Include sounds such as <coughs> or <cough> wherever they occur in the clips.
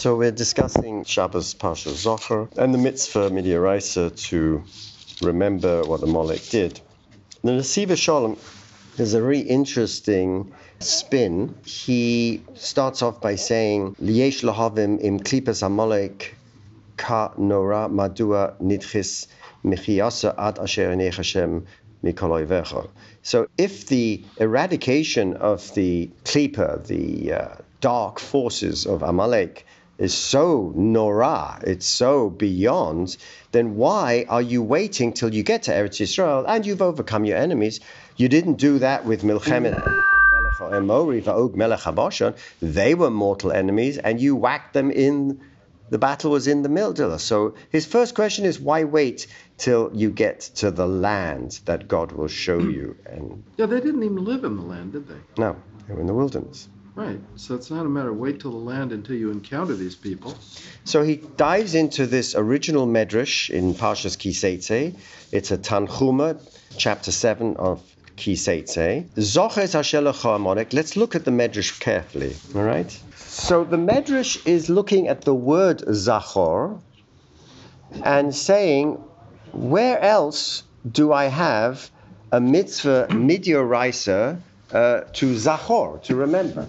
So we're discussing Shabbos Pasha Zocher and the mitzvah Midiaraisa to remember what Amalek did. The Nesiva Shalom is a very interesting spin. He starts off by saying, Liesh lahavim im klipas Amalek ka nora madua nidchis michiasa ad asher Hashem so if the eradication of the klipa, the uh, dark forces of Amalek, is so nora, it's so beyond, then why are you waiting till you get to Eretz Yisrael and you've overcome your enemies? You didn't do that with Milchemet. They were mortal enemies, and you whacked them in. The battle was in the middle. So his first question is, why wait till you get to the land that God will show you? And yeah, they didn't even live in the land, did they? No, they were in the wilderness. Right. So it's not a matter of wait till the land until you encounter these people. So he dives into this original medrash in Parshas Kiseitze. It's a Tanchuma, chapter 7 of Kiseitze. Zoches Hashelach Let's look at the medrash carefully. All right. So the medrash is looking at the word Zachor and saying, where else do I have a mitzvah midioraisa uh, to Zachor, to remember?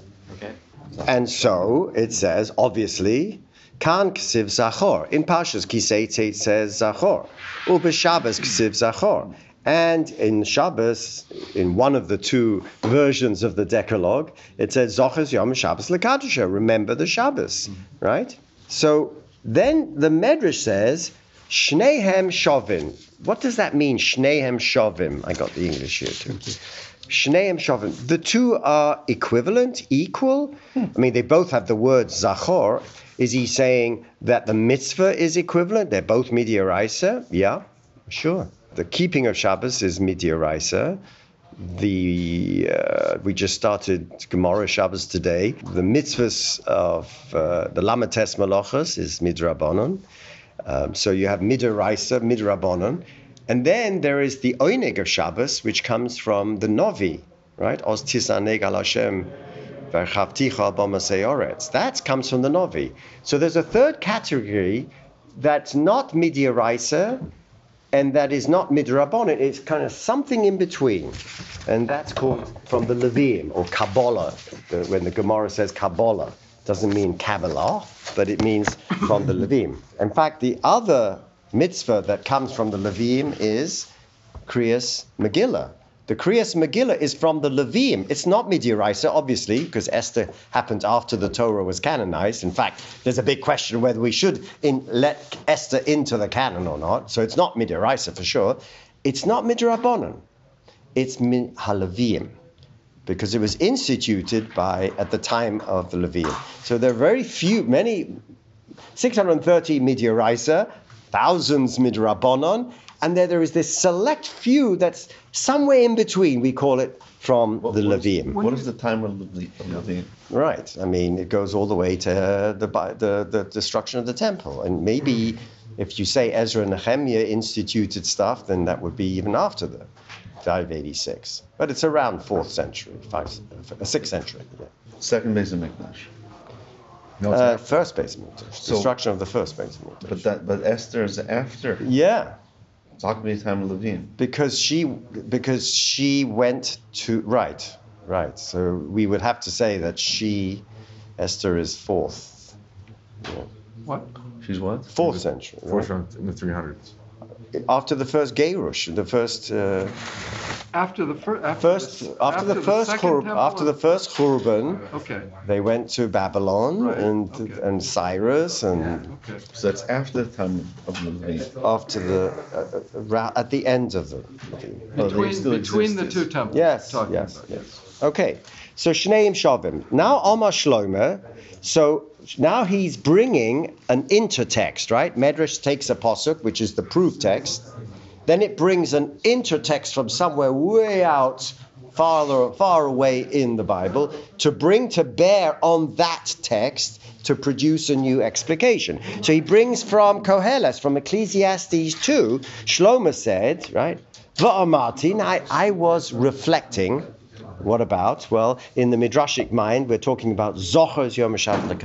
And so it says, obviously, Kan ksiv zachor. In Pashas Kiseit it says zachor. Ube Shabbos ksiv zachor. And in Shabbos, in one of the two versions of the Decalogue, it says Zochas Yom Shabbos Lekadisha. Remember the Shabbos, right? So then the Medrash says Shnehem Shovim. What does that mean? Shnehem Shovim. I got the English here too. Shneim Shavim. The two are equivalent, equal. I mean, they both have the word Zachor. Is he saying that the mitzvah is equivalent? They're both Midiaraisa? Yeah, sure. The keeping of Shabbos is Midiaraisa. The uh, we just started Gemara Shabbos today. The mitzvahs of uh, the Lamates Malachas is Midrabanon. Um, so you have Midoraisa, Midrabanon, and then there is the Oinig of Shabbos, which comes from the Novi, right? Os tisaneg al Hashem that comes from the Novi. So there's a third category that's not Midiaraisa and that is not Midrabanon. It's kind of something in between. And that's called from the Levim or Kabbalah. when the Gemara says Kabbalah, doesn't mean Kabbalah, but it means from the Levim. In fact, the other mitzvah that comes from the Levim is Kriyas Megillah. The Kriyas Megillah is from the Levim. It's not Midiaraisa, obviously, because Esther happened after the Torah was canonized. In fact, there's a big question whether we should in, let Esther into the canon or not. So it's not Midiaraisa for sure. It's not Midrabanan. It's Halavim because it was instituted by at the time of the Levim. So there are very few, many, 630 Midiaraisa, thousands midrabanon, and there there is this select few that's somewhere in between. We call it from what, the Levim. What is the time of the Levim? Right. I mean, it goes all the way to the, the, the destruction of the temple. And maybe if you say Ezra and Nehemiah instituted stuff, then that would be even after the 586. But it's around 4th century, 5th, uh, 6th century. Yeah. Second Beis HaMikdash. No, uh, first Beis HaMikdash. So, destruction of the first Beis HaMikdash. But that, but Esther is after. Yeah. Talk me time Levine. Because she, because she went to right, right. So we would have to say that she, Esther, is fourth. Yeah. What? She's what? Fourth century. Fourth right? in the 300s after the first Gerush, the first. Uh, after the fir- after first, the, after, after, the, first Churb, after the first Churban, okay. they went to Babylon right. and okay. and Cyrus and. Yeah. Okay. So that's after the time of the. After the uh, uh, at the end of the. Oh, between, between the two temples. Yes. Yes. About. Yes. Okay. So Shneim Shavim. Now Omar Shlomer. So now he's bringing an intertext, right? Medrash takes a posuk, which is the proof text. Then it brings an intertext from somewhere way out, farther, far away in the Bible, to bring to bear on that text to produce a new explication. So he brings from Koheles, from Ecclesiastes 2, Shlomo said, right? Va'amartin, I, I was reflecting What about? Well, in the Midrashic mind, we're talking about Zocher is Yom Shabbat.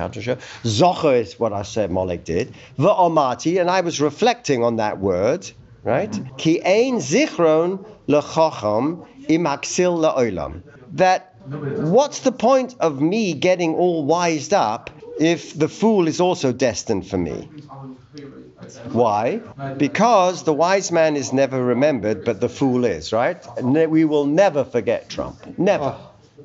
Zocher is what I said Molech did. V'omati, and I was reflecting on that word, right? Ki ein zichron lechacham im haksil la'olam. That what's the point of me getting all wised up if the fool is also destined for me? Why? Because the wise man is never remembered, but the fool is, right? Ne- We will never forget Trump. Never.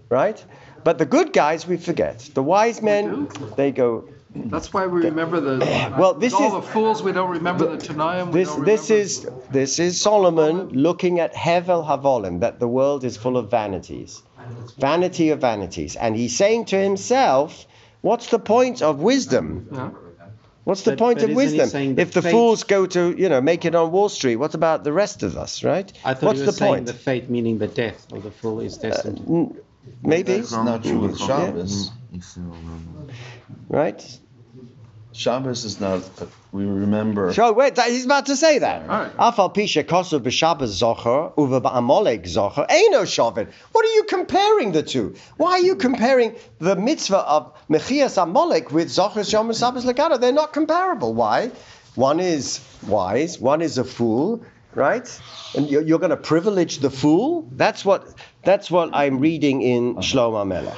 Right? But the good guys we forget. The wise men, they go. That's why we remember the. <coughs> Well, this all is- the fools. We don't remember the Tanaim. We This, this is this is Solomon looking at Hevel Havolim, that the world is full of vanities, vanity of vanities, and he's saying to himself, "What's the point of wisdom? Yeah. What's the But- point but of wisdom if the fate- fools go to you know make it on Wall Street? What about the rest of us, right? I thought What's you the were saying point? the fate, meaning the death of the fool, is destined. Uh, n- Maybe, That's not true with mm, Shabbos. right? Shabbos is not. We remember. So wait, that- he's about to say that. Afal pisha kosu b'Shabbos zocher uva ba'amolek zocher eino shavit. What are you comparing the two? Why are you comparing the mitzvah of mechias amolek with zocher shom Shabbos legado? They're not comparable. Why? One is wise, one is a fool, right? And you're, you're going to privilege the fool. That's what that's what I'm reading in Shlomo Melech.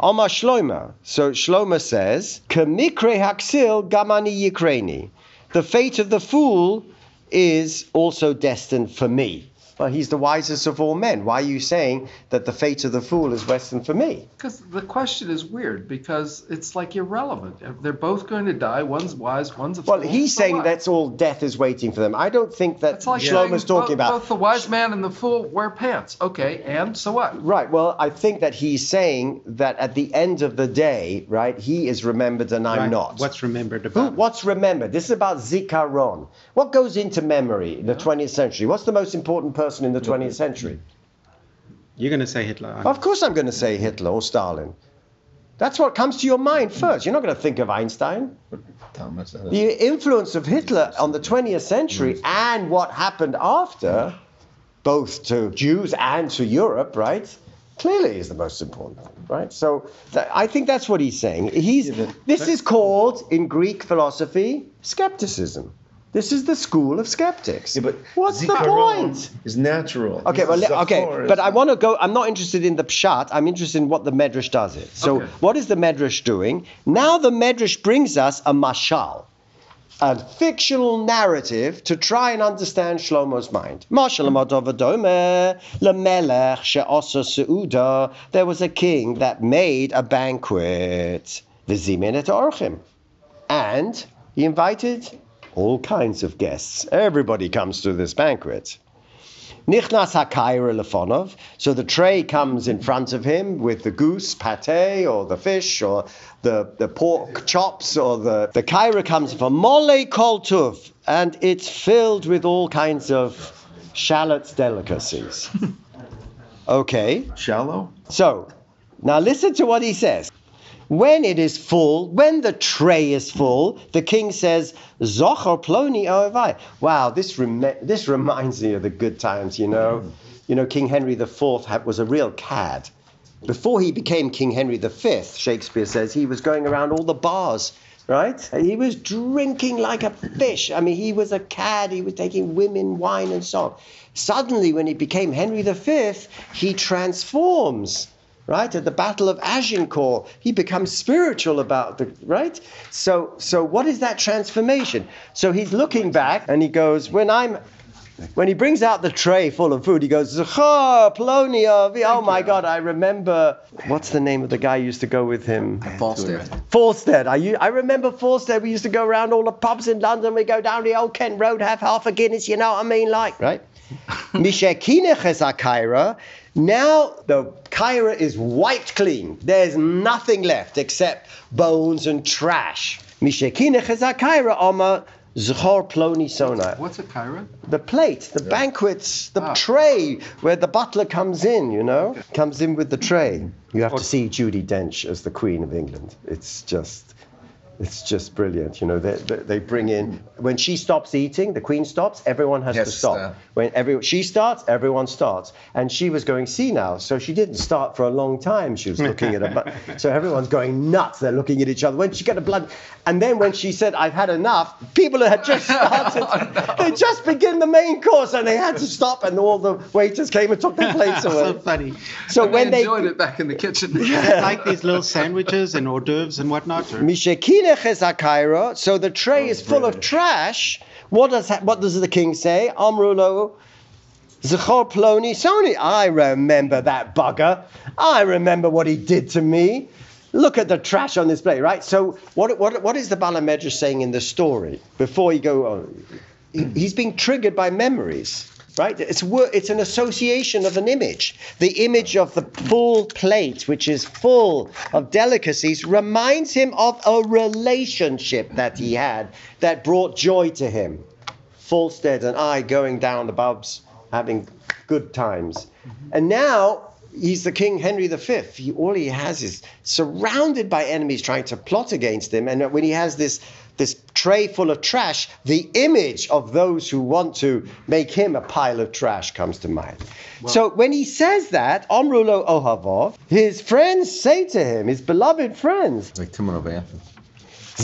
Omar Shlomo. So Shlomo says, Kamikre haksil gamani yikreni. The fate of the fool is also destined for me. Well, he's the wisest of all men. Why are you saying that the fate of the fool is worse than for me? Because the question is weird because it's like irrelevant. They're both going to die. One's wise, one's a Well, fool. Well, he's saying what? that's all death is waiting for them. I don't think that It's like Shlomo's talking both, about. both the wise man and the fool wear pants. Okay, and so what? Right. Well, I think that he's saying that at the end of the day, right, he is remembered and I'm Right. not. What's remembered Who, about? it? what's remembered? This is about zikaron. What goes into memory in the 20th century? What's the most important person in the 20th century? You're going to say Hitler. Of course, I'm going to say Hitler or Stalin. That's what comes to your mind first. You're not going to think of Einstein. Thomas. uh, The influence of Hitler on the 20th century and what happened after, both to Jews and to Europe, right? Clearly is the most important right? So th- I think that's what he's saying. He's this is called in Greek philosophy skepticism. This is the school of skeptics. Yeah, but What's the point? Is natural. Okay, well, okay, but I want to go. I'm not interested in the pshat. I'm interested in what the medrash does it. So, Okay. what is the medrash doing? Now, the medrash brings us a mashal, a fictional narrative to try and understand Shlomo's mind. Mashal Amadovadome, lemelech she'osa seuda. There was a king that made a banquet, v'zimin et orchim, and he invited all kinds of guests. Everybody comes to this banquet. Nichnas hakaira lefonov. So the tray comes in front of him with the goose pate or the fish or the, the pork chops or the the kaira comes from mole kol tuv and it's filled with all kinds of shallots delicacies. <laughs> okay, shallow. so now listen to what he says. When it is full, when the tray is full, the king says, Zochar ploni oavai. Wow, this, rem- this reminds me of the good times, you know. You know, King Henry IV was a real cad. Before he became King Henry V, Shakespeare says, he was going around all the bars, right? He was drinking like a fish. I mean, he was a cad. He was taking women, wine, and so on. Suddenly, when he became Henry V, he transforms right at the battle of agincourt he becomes spiritual about the right so so what is that transformation so he's looking back and he goes when i'm when he brings out the tray full of food, he goes, "Zachar, Plonia, oh my God, I remember, what's the name of the guy who used to go with him? Falstaff. Falstead. I remember Falstead. We used to go around all the pubs in London. We go down the old Kent Road, have half a Guinness, you know what I mean? Like, right? <laughs> Mishekinech is a Kaira. Now the Kaira is wiped clean. There's nothing left except bones and trash. Mishekinech is a Kaira, Oma Zchor Ploni Sona. What's a Kyra? The plate, the banquets, the Ah. tray where the butler comes in, you know, comes in with the tray. You have to see Judi Dench as the Queen of England. It's just, It's just brilliant. You know, they, they, they bring in when she stops eating, the queen stops. Everyone has Yes, to stop. uh, when every she starts, everyone starts. And she was going senile, so she didn't start for a long time. She was <laughs> looking at her, so everyone's going nuts. They're looking at each other. When she got a blood, and then when she said, "I've had enough," people had just started. <laughs> They just begin the main course, and they had to stop, and all the waiters came and took their <laughs> plates away. so funny. So And when they they enjoyed it back in the kitchen. like these little sandwiches and hors d'oeuvres and whatnot. or- Hakairo, so the tray is full of trash. What does what does the king say? Amrulo Zechor Ploni Sony. I remember that bugger. I remember what he did to me. Look at the trash on this plate, right? So what what what is the Balamedrash saying in the story before you go on? He- He's being triggered by memories. Right? It's it's an association of an image. The image of the full plate, which is full of delicacies, reminds him of a relationship that he had that brought joy to him. Falstead and I going down the pubs, having good times. Mm-hmm. And now he's the King Henry V. He, all he has is surrounded by enemies trying to plot against him. And when he has this this tray full of trash, the image of those who want to make him a pile of trash comes to mind. so when he says that, Omrulo Ohavov, his friends say to him, his beloved friends, Like Timon of Athens.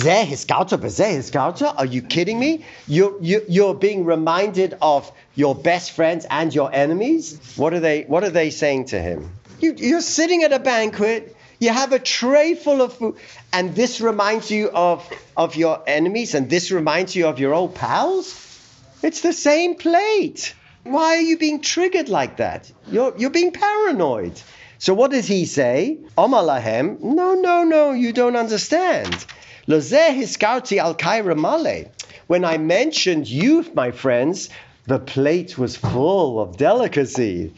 Zeh Hiskauta, Zeh Hiskauta? Are you kidding me? You're, you, you're being reminded of your best friends and your enemies? What are they, what are they saying to him? You, you're sitting at a banquet, you have a tray full of food, and this reminds you of, of your enemies, and this reminds you of your old pals? It's the same plate. Why are you being triggered like that? You're, you're being paranoid. So what does he say? Omar lahem, no, no, no, you don't understand. Lozeh hiskarti al kaira male. When I mentioned you, my friends, the plate was full of delicacy.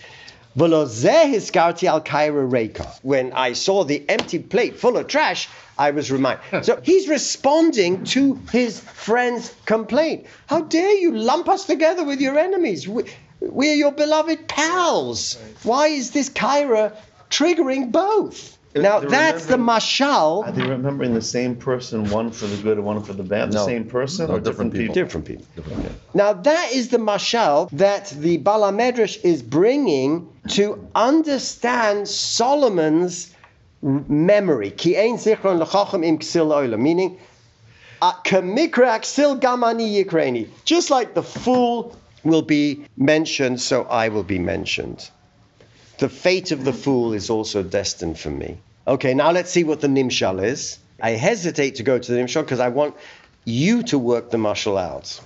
Velozeh hiskarti al kaira reka. When I saw the empty plate full of trash, I was reminded. <laughs> So he's responding to his friend's complaint. How dare you lump us together with your enemies? We, we're your beloved pals. Why is this Kyra triggering both? Now They're that's the mashal. Are they remembering the same person, one for the good and one for the bad? The same person No, or different, different people. people? Different people. Different. Okay. Now that is the mashal that the Balamedrash is bringing to understand Solomon's memory. Ki ein zichron l'chacham im ksil oila, meaning uh, kamikra aksil gamani yikreni. Just like the fool will be mentioned, so I will be mentioned. The fate of the fool is also destined for me. Okay, now let's see what the nimshal is. I hesitate to go to the nimshal because I want you to work the mashal out.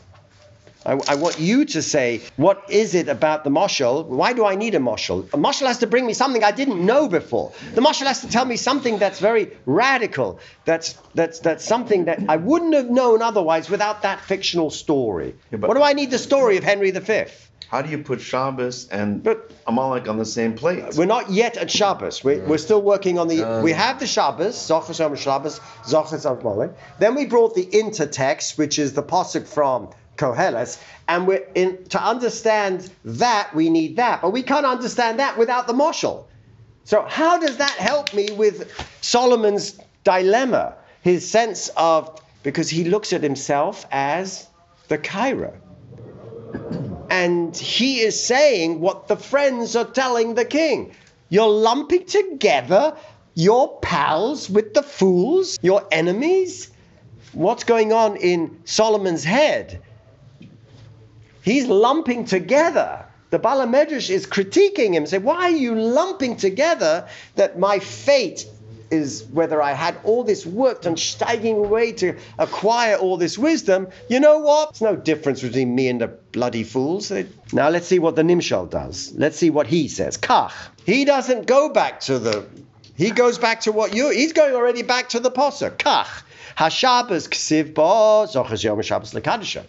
I, I want you to say, what is it about the mashal? Why do I need a mashal? A mashal has to bring me something I didn't know before. The mashal has to tell me something that's very radical. That's that's that's something that I wouldn't have known otherwise without that fictional story. Yeah, what do I need the story of Henry V? How do you put Shabbos and But- Amalek on the same plate? Uh, we're not yet at Shabbos. We're, we're still working on the. we have the Shabbos, Zochas Yom Shabbos, Zochas Av Molech. Then we brought the intertext, which is the pasuk from Koheles, and we're in to understand that we need that, but we can't understand that without the moshel. So how does that help me with Solomon's dilemma? His sense of because he looks at himself as the Cairo. And he is saying what the friends are telling the king. You're lumping together your pals with the fools, your enemies. What's going on in Solomon's head? He's lumping together. The Balamedrash is critiquing him, saying, Why are you lumping together that my fate is whether I had all this work and steiging away to acquire all this wisdom? You know what? There's no difference between me and the bloody fools. Now let's see what the Nimshal does. Let's see what he says. Kach. He doesn't go back to the. He goes back to what you. He's going already back to the posser. Kach. Hashabbos ksiv bo zochas yom Shabbos lekadisha.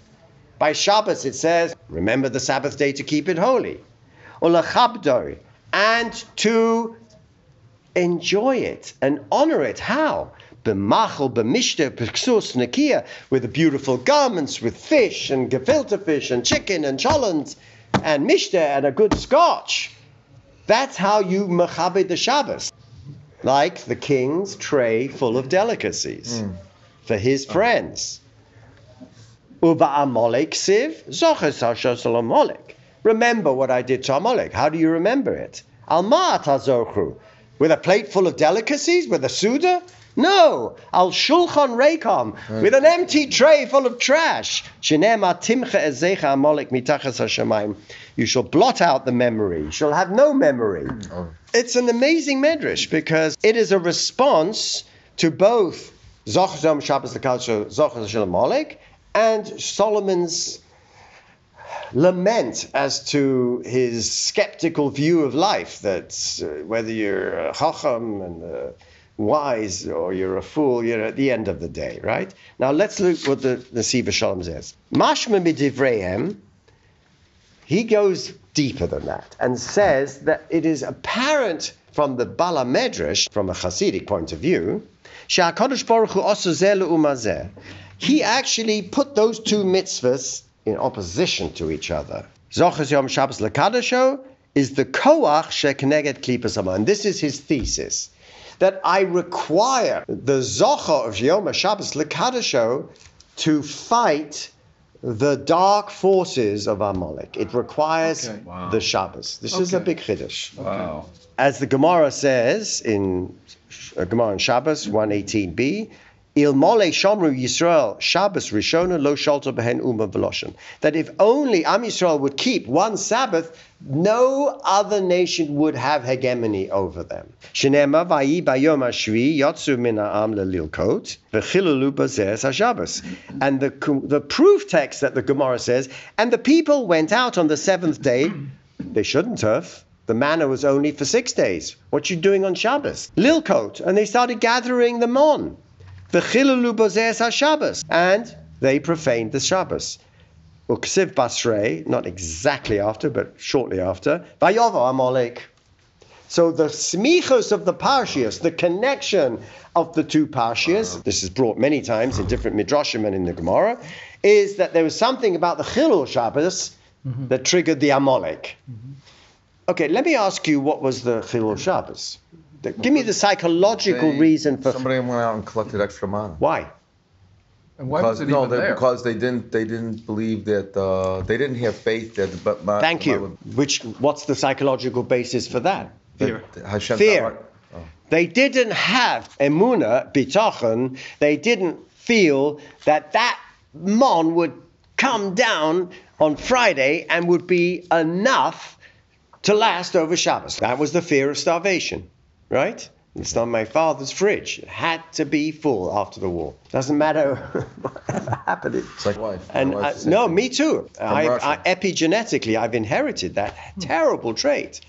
By Shabbos it says, remember the Sabbath day to keep it holy. Ulachabdoi, and to enjoy it and honor it. How? B'machal, b'mishter, b'ksus, nakia, with the beautiful garments, with fish and gefilte fish and chicken and cholent and mishter and a good scotch. That's how you mechabed the Shabbos. Like the king's tray full of delicacies. Hmm. for his oh. friends. Uba Amalek siv, zoches hashosel Amalek. Remember what I did to Amalek. How do you remember it? Alma tazorchu. With a plate full of delicacies? With a Suda? No, al shulchan reikam, with an empty tray full of trash. Shenema timcha ezecha amalek mitachas hashemayim. You shall blot out the memory. You shall have no memory. Oh. It's an amazing medrash because it is a response to both Zoch Zom Shabbos Lekal Zoch Hashem Amalek and Solomon's lament as to his skeptical view of life that uh, whether you're a chacham and uh, wise or you're a fool, you're at the end of the day, right? Now let's look what the, the Siva Shalom says. Mashma midivrehem, he goes deeper than that and says that it is apparent from the Bala Medrash, from a Hasidic point of view, he actually put those two mitzvahs in opposition to each other. Zochas Yom Shabbos Lekadasho is the koach shekneged klipas And this is his thesis that I require the Zocha of Yom Shabbos Lekadasho to fight the dark forces of Amalek. It requires Okay. Wow. the Shabbos. This is a Okay. big chiddush. Wow. As the Gemara says in uh, Gemara on Shabbos 118b, Il mole shomru Yisrael Shabbos Rishona lo shalta behen uma veloshen. That if only Am Yisrael would keep one Sabbath, no other nation would have hegemony over them. Shenema vayi bayom hashvi yotzu min ha'am lelilkot v'chilulu bazeh Shabbos. And the the proof text that the Gemara says, and the people went out on the seventh day. They shouldn't have. The manna was only for six days. What you doing on Shabbos? Lilkot, and they started gathering them on. The chilulu bozeh Shabbos, and they profaned the Shabbos. Uksiv Basrei, not exactly after, but shortly after. Vayova Amalek. So the smichos of the parshias, the connection of the two parshias, this is brought many times in different midrashim and in the Gemara, is that there was something about the Chilul Shabbos mm-hmm. that triggered the Amalek. Mm-hmm. Okay, let me ask you what was the Chilul Shabbos? The- give me the psychological They- reason for somebody went out and collected extra mana. why. And why Because, was it no, even they, there? because they didn't they didn't believe that uh, they didn't have faith that but ma- Thank ma- you. Which what's the psychological basis for that? Fear. that Hashem Fear. They didn't have emuna, bitachon. They didn't feel that that mon would come down on Friday and would be enough to last over Shabbos. That was the fear of starvation, right? It's not my father's fridge. It had to be full after the war. Doesn't matter <laughs> what happened. It's like wife. And I, no, me too. I, I, epigenetically, I've inherited that terrible trait.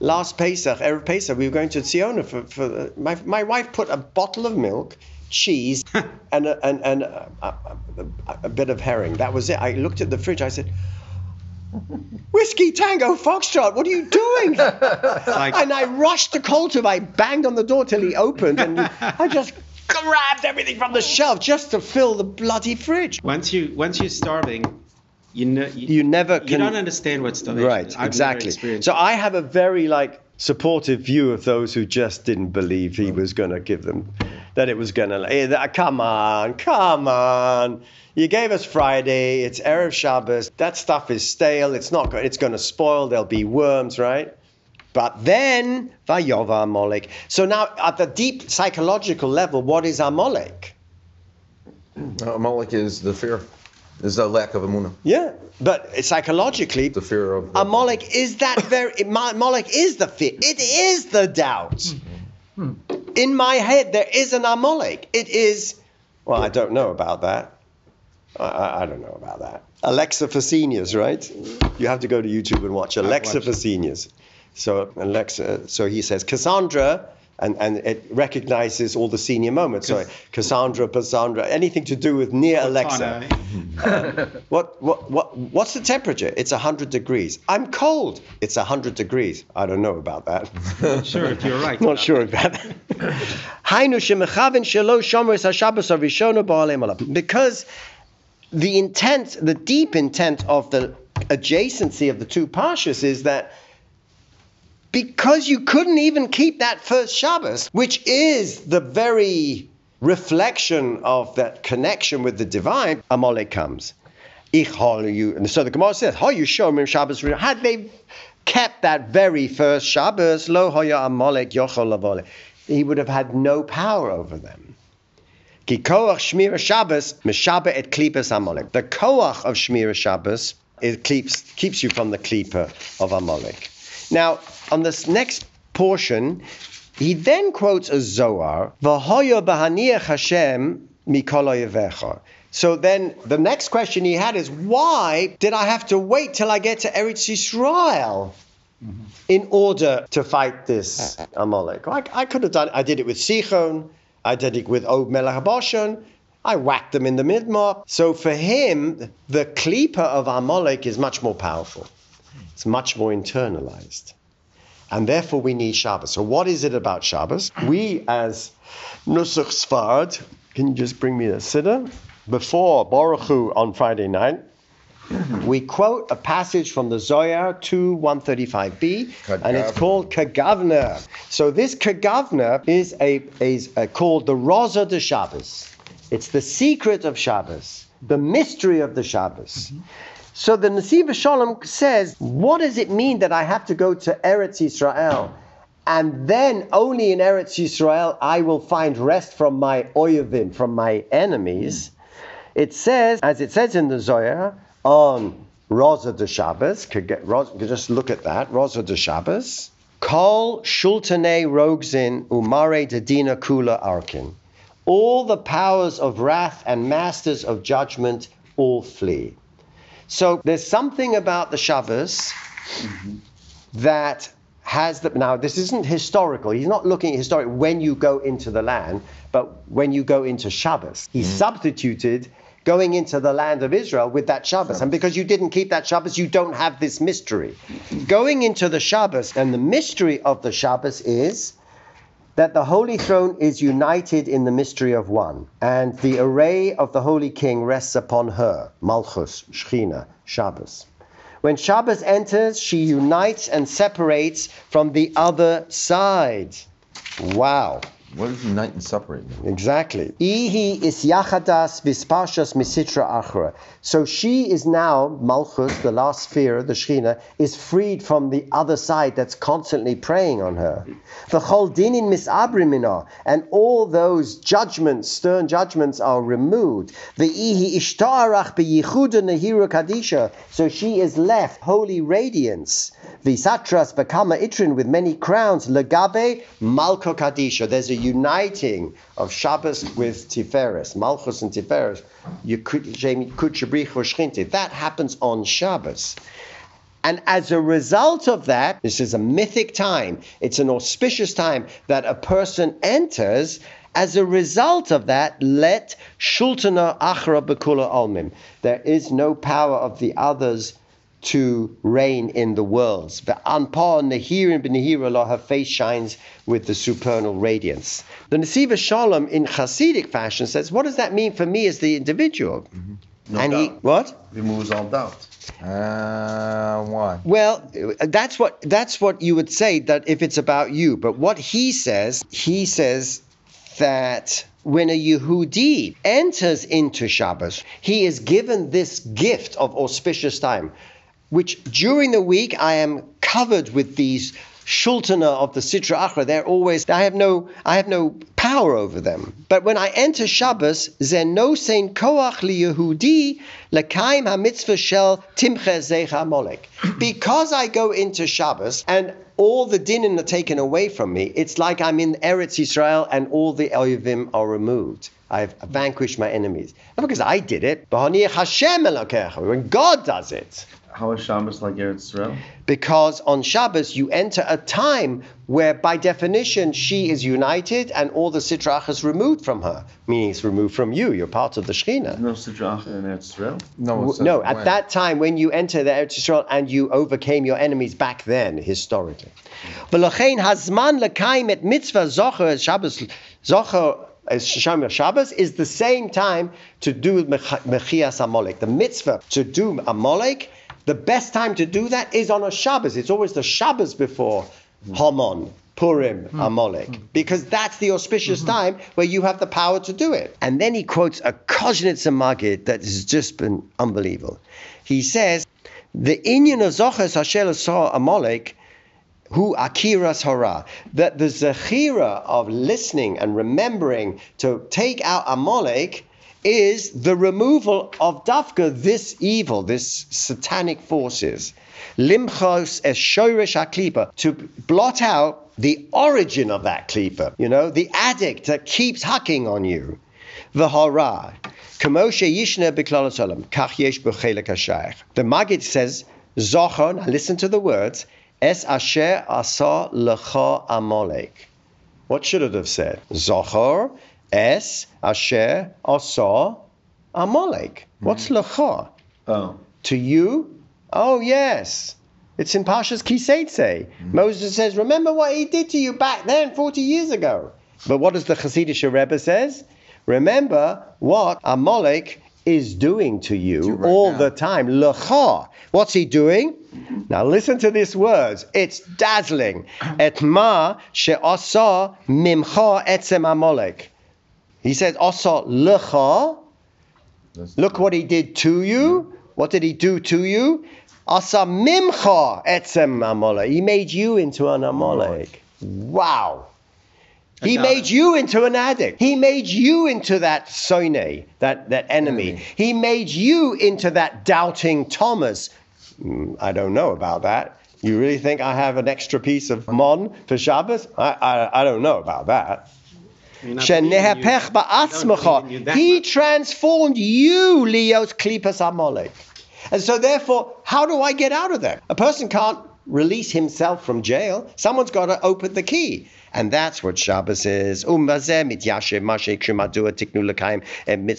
Last Pesach, Erev Pesach, we were going to Tziona for, for uh, my, my wife put a bottle of milk, cheese, <laughs> and, a, and, and a, a, a, a bit of herring. That was it. I looked at the fridge. I said, Whiskey Tango Foxtrot, what are you doing? <laughs> Like, and I rushed to Colton. I banged on the door till he opened, and I just grabbed everything from the shelf just to fill the bloody fridge. once you once you're starving, you know you, You never you can. don't understand what starvation Right, is. I've exactly. So. I have a very like supportive view of those who just didn't believe he mm. was going to give them, that it was going eh, to. Come on, come on. You gave us Friday. It's erev Shabbos. That stuff is stale. It's not. go- It's going to spoil. There'll be worms, right? But then Vayova Amalek. So now, at the deep psychological level, what is Amalek? Uh, Amalek is the fear, is the lack of emunah, Yeah, but psychologically, the fear of. Amalek is that very Amalek is the fear. It is the doubt. Hmm. Hmm. In my head, there is an Amalek. It is. Well, I don't know about that. I, I, I don't know about that. Alexa for seniors, right? You have to go to YouTube and watch Alexa for seniors. So Alexa, so he says Cassandra, and, and it recognizes all the senior moments. So Cassandra, Cassandra, anything to do with near Alexa. Cortana, <laughs> What, what, what, what's the temperature? It's 100 degrees. I'm cold. It's 100 degrees. I don't know about that. Not <laughs> sure if you're right. <laughs> Not sure about that. Hainu shemechaven shelo shomeres hashabbos harishona ba'alei malav. Because the intent, the deep intent of the adjacency of the two parshas is that because you couldn't even keep that first Shabbos, which is the very reflection of that connection with the divine, Amalek comes. You. And so the Gemara says, How you show me Shabbos? Had they kept that very first Shabbos, lo hoya Amalek yochol he would have had no power over them. Koach Shabbos. The koach of shmira Shabbos it keeps keeps you from the klipa of Amalek. Now, on this next portion, he then quotes a Zohar, V'hoyo b'haniach Hashem mikol oyevecha. So then the next question he had is, why did I have to wait till I get to Eretz Yisrael mm-hmm. in order to fight this Amalek? I, I could have done, I did it with Sichon, I did it with Og Melech I whacked them in the midmar. So for him, the klipa of Amalek is much more powerful. It's much more internalized. And therefore we need Shabbos. So what is it about Shabbos? We as Nusach Sfard, can you just bring me the siddur? Before Baruch Hu on Friday night, we quote a passage from the Zohar 2 135b, and it's called Kagavna. So this Kagavna is a is a, called the Rosa de Shabbos. It's the secret of Shabbos, the mystery of the Shabbos. Mm-hmm. So the Nasiv Shalom says, what does it mean that I have to go to Eretz Yisrael? And then only in Eretz Yisrael I will find rest from my oyevim, from my enemies. It says, as it says in the Zohar, on Rosa de Shabbos, could get, could just look at that, Rosa de Shabbos, Kol Shultane Rogzin Umare Dedina Kula Arkin. All the powers of wrath and masters of judgment all flee. So there's something about the Shabbos that has the now this isn't historical. He's not looking at historic when you go into the land, but when you go into Shabbos. He mm-hmm. substituted going into the land of Israel with that Shabbos. And because you didn't keep that Shabbos, you don't have this mystery. Mm-hmm. going into the Shabbos, and the mystery of the Shabbos is that the Holy Throne is united in the mystery of one, and the array of the Holy King rests upon her, Malchus, Shechina, Shabbos. When Shabbos enters, she unites and separates from the other side. Wow. What does unite and separate mean? Exactly. Ihi is yachadas vispashas misitra achra. So she is now, Malchus, the last sphere, the Shechina, is freed from the other side that's constantly preying on her. The chol dinin misabrimina, and all those judgments, stern judgments, are removed. The ihi ishtarach beyichuda nehira kadisha. So she is left holy radiance. Visatras bakama itrin with many crowns. Legabe malko kadisha. There's a uniting of Shabbos with Tiferes, Malchus and Tiferes. That happens on Shabbos. And as a result of that, this is a mythic time, it's an auspicious time that a person enters. As a result of that, let Shultana Achra Bekula Almim. There is no power of the others to reign in the worlds. The Anpa Nehirim Benehira Allah, her face shines with the supernal radiance. The Nesiva Shalom in Hasidic fashion says, What does that mean for me as the individual? No and he, what? Removes all doubt. Uh, why? Well, that's what that's what you would say that if it's about you. But what he says, he says that when a Yehudi enters into Shabbos, he is given this gift of auspicious time, which during the week I am covered with these shultana of the Sitra Achra. They're always I have no I have no power over them. But when I enter Shabbos, zeno sein koach li Yehudi lekaim hamitzvah shel timche zecha molek. <clears throat> Because I go into Shabbos and all the dinin are taken away from me, it's like I'm in Eretz Yisrael and all the oyevim are removed. I've vanquished my enemies. Not because I did it, but Hashem Elokecha, when God does it. How is Shabbos like Eretz Israel? Because on Shabbos you enter a time where, by definition, she is united and all the sitrach is removed from her, meaning it's removed from you. You're part of the Shekhinah. No Sidracha in Eretz Israel? No, it W- says No, at when. that time when you enter the Eretz Yisrael and you overcame your enemies back then, historically. V'lochein hazman lekaim et mitzvah zocher as Shabbos zocher as Shomer Shabbos is the same time to do mechias Amalek. The mitzvah to do Amalek, the best time to do that is on a Shabbos. It's always the Shabbos before mm. Haman Purim, mm. Amalek, mm. because that's the auspicious mm-hmm. time where you have the power to do it. And then he quotes a Koznitzer Magid that has just been unbelievable. He says, the Inyan of Zoches Hashem saw Amalek who akiras hara, that the zechira of listening and remembering to take out Amalek is the removal of dafka, this evil, this satanic forces. Limchos es shoresh haklipa, to blot out the origin of that klipa, you know, the addict that keeps hucking on you. The hara. Kamoshe yishne beklal olam, kach yesh b'chelek. The Maggid says, Zochon, listen to the words, Es asher asa lecha Amalek. What should it have said? Zochor es asher asa Amalek. What's hmm. lecha? Oh. To you? Oh, yes. It's in Pashas Kiseitse. Hmm. Moses says, remember what he did to you back then, 40 years ago. But what does the Hasidic Rebbe says? Remember what Amalek is doing to you right all now. the time. Lecha. What's he doing? Now listen to these words. It's dazzling. <clears throat> Et ma she'asa mimcha etzem Amalek. He says, asa lecha. Look what he did to you. What did he do to you? Asa mimcha etzem Amalek. He made you into an Amalek. Wow. He made you into an addict. He made you into that Sone, that, that enemy. Enemy. He made you into that doubting Thomas. Mm, I don't know about that. You really think I have an extra piece of mon for Shabbos? I, I, I don't know about that. Shenehepech ba'atzmacha. believe in you that He transformed you, Leos Klipas Amalek. And so, therefore, how do I get out of that? A person can't release himself from jail. Someone's got to open the key. And that's what Shabbos is. Um l'kaim and.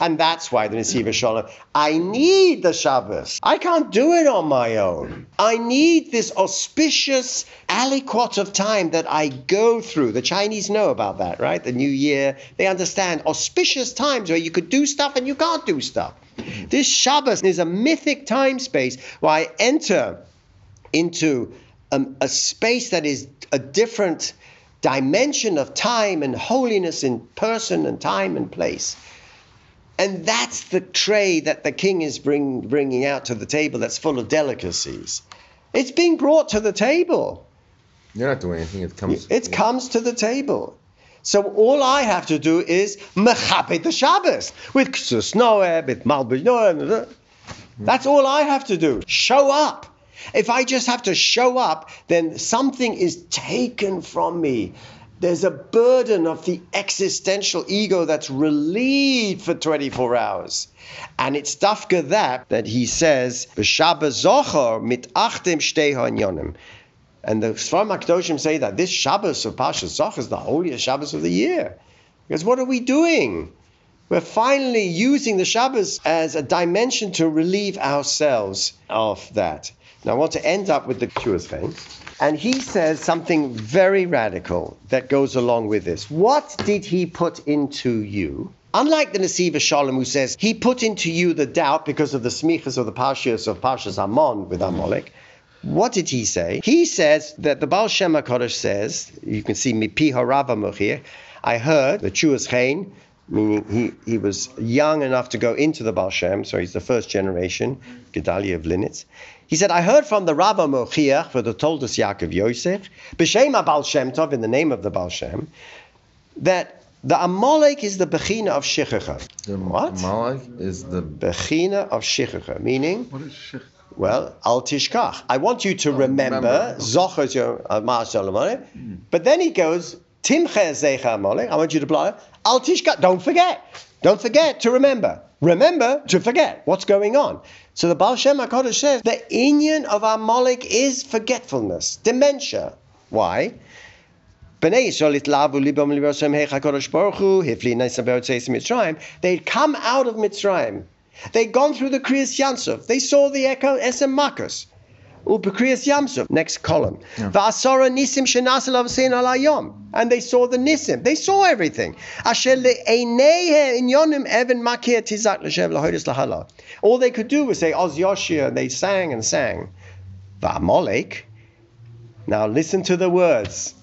And that's why the Nesiva Shalom, I need the Shabbos. I can't do it on my own. I need this auspicious aliquot of time that I go through. The Chinese know about that, right? The new year, they understand auspicious times where you could do stuff and you can't do stuff. This Shabbos is a mythic time space where I enter into um, a space that is a different dimension of time and holiness in person and time and place. And that's the tray that the king is bring, bringing out to the table that's full of delicacies. It's being brought to the table. You're not doing anything. It comes. It comes to the table. So all I have to do is mechabit the Shabbos with ksus noeh, with malbus noeh. That's all I have to do. Show up. If I just have to show up, then something is taken from me. There's a burden of the existential ego that's relieved for 24 hours. And it's dafka that that he says, mit achtem. And the Sfarim HaKadoshim say that this Shabbos of Parshas Zoch is the holiest Shabbos of the year. Because what are we doing? We're finally using the Shabbos as a dimension to relieve ourselves of that. Now I want to end up with the thing. And he says something very radical that goes along with this. What did he put into you? Unlike the Nesiva Shalom, who says he put into you the doubt because of the smichas of the Parshas of Parshas Amon with Amalek. What did he say? He says that the Baal Shem HaKadosh says, you can see Mipi Harava Mochir, I heard the Chuas Chain, meaning he, he was young enough to go into the Baal Shem, so he's the first generation, Gedalia of Linitz. He said, I heard from the Rabbi Mochiach, for the Toldos Yaakov Yosef, B'Shem Baal Shem Tov, in the name of the Baal Shem, that the Amalek is the Bechina of Shichacha. The What? Malak is the. Bechina of Shichacha, meaning What is shich? Well, al tishkach. I want you to remember, remember. zochos your uh, ma'aseh But then he goes, timche zecha. I want you to apply al tishkach. Don't forget. Don't forget to remember. Remember to forget what's going on. So the Baal Shem HaKadosh says the inyan of Amalek is forgetfulness, dementia. Why? Bnei Yisrael itlavu libam libasem heich HaKadosh Baruch Hu, hifli neisam be'otzeis Mitzrayim. They'd come out of Mitzrayim. They'd gone through the Kriyas Yamsuf. They saw the echo Esem Makos. Ubekriyas Yamsuf, next column. Va'asara nisim shenasel avsein alayom. And they saw the nisim. They saw everything. Asher inyonim even makir tizak l'shev lahoidis lahala. All they could do was say Oz Yoshia, and they sang and sang. Va'amalek. Now listen to the words.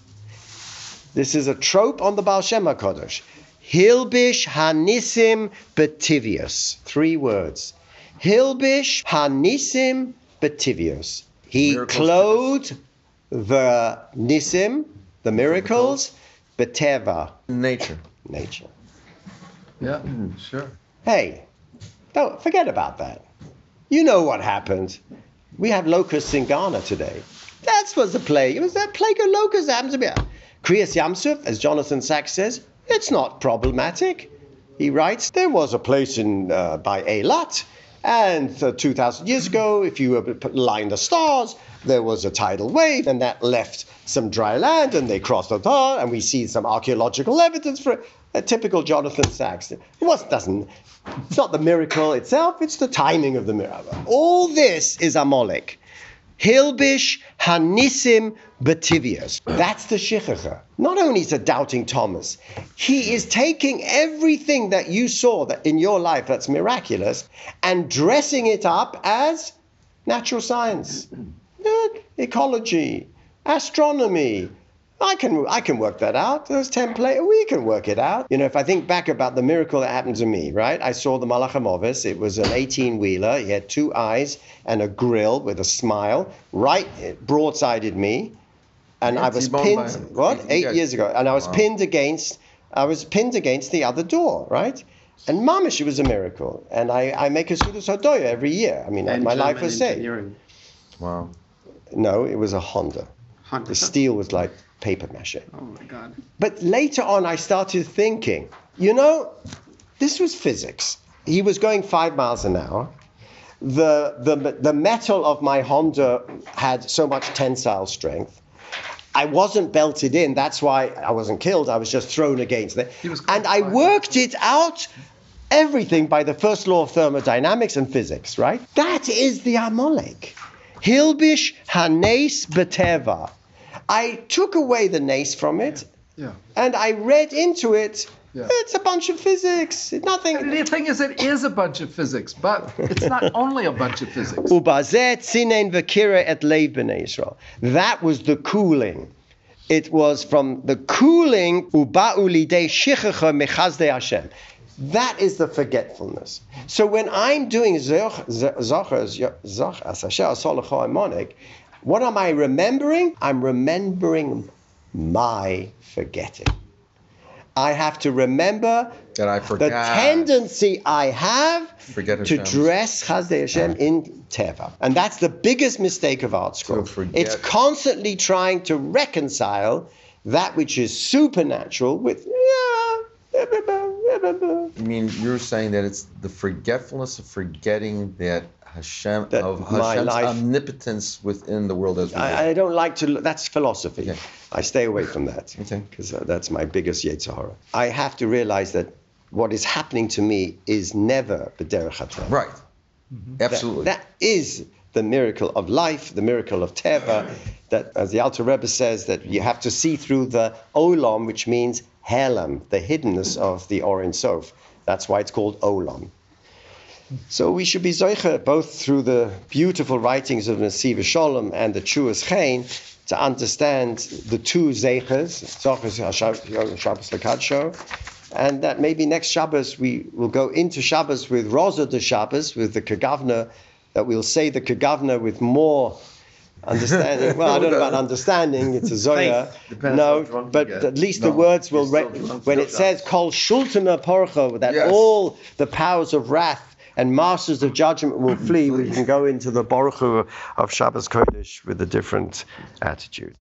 This is a trope on the Baal Shem HaKadosh. Hilbish Hanisim Betivius. Three words. Hilbish Hanisim Betivius. He Miracles clothed the Nisim, the miracles, Beteva, Nature. nature. Yeah, mm, sure. Hey, don't forget about that. You know what happened. We have locusts in Ghana today. That was the plague. It was that plague of locusts that happened to be. Kriyas Yamsuf, as Jonathan Sacks says, it's not problematic. He writes, there was a place in uh, by Eilat, and uh, 2,000 years ago, if you line the stars, there was a tidal wave, and that left some dry land, and they crossed the tar, and we see some archaeological evidence for it. A typical Jonathan Sacks. It was, doesn't. It's not the miracle itself; it's the timing of the miracle. All this is Amalek. Hilbish Hanisim Bativias. That's the Shichacha. Not only is it doubting Thomas, he is taking everything that you saw that in your life that's miraculous and dressing it up as natural science, ecology, astronomy. I can I can work that out. Those template we can work it out. You know, if I think back about the miracle that happened to me, right? I saw the Malachamovis. It was an 18 wheeler. He had two eyes and a grill with a smile. Right, it broadsided me, and I was pinned. by. What? Eight guys- years ago, and I was Wow. pinned against. I was pinned against the other door, right? And mamish, it was a miracle. And I, I make a Sudas Hodoya every year. I mean, And my life was saved. Wow. No, it was a Honda. Hunter. The steel was like paper mache. Oh my God. But later on, I started thinking, you know, this was physics. He was going five miles an hour. The, the, the metal of my Honda had so much tensile strength. I wasn't belted in. That's why I wasn't killed. I was just thrown against it. He was caught And I worked it out, everything by the first law of thermodynamics and physics, right? That is the Amalek. Hilbish Hanes Beteva. I took away the nace from it Yeah. and I read into it. Yeah. It's a bunch of physics. Nothing. The thing is, it is a bunch of physics, but it's not <laughs> only a bunch of physics. Ubazet sinen v'kira et leiv b'nei That was the cooling. It was from the cooling uba'u lidei shichacha mechazdei Hashem. That is the forgetfulness. So when I'm doing zoch zocher zoch as Hashem asolacho amonik, what am I remembering? I'm remembering my forgetting. I have to remember That I the tendency I have Forget to dress Chazdei Hashem in Teva. And that's the biggest mistake of art forget- It's constantly trying to reconcile that which is supernatural with, yeah, I mean, you're saying that it's the forgetfulness of forgetting that Hashem That of Hashem's life- omnipotence within the world as we. I, I don't like to, that's philosophy. Okay. I stay away from that Okay. because uh, that's my biggest Yetzirah. I have to realize that what is happening to me is never B'derech. Right. Mm-hmm. That- Absolutely. That is the miracle of life, the miracle of Teva. That, as the Alter Rebbe says, that you have to see through the Olam, which means Helam, the hiddenness of the Or Ein Sof. That's why it's called Olam. So we should be Zoicha both through the beautiful writings of Nasiv Sholem and the Chuas Chain to understand the two Zeichas, Zochas Shabbos Lakadsho, and that maybe next Shabbos we will go into Shabbos with Rosa de Shabbos, with the Kagavna, that we'll say the Kagavna with more understanding. <laughs> Well, I don't know about understanding, it's a Zoya. No, how drunk you but at least No, the words will, re- when it says, Kol Shultana porcha," that Yes. all the powers of wrath and masters of judgment will flee, we can go into the Baruch of Shabbos Kodesh with a different attitude.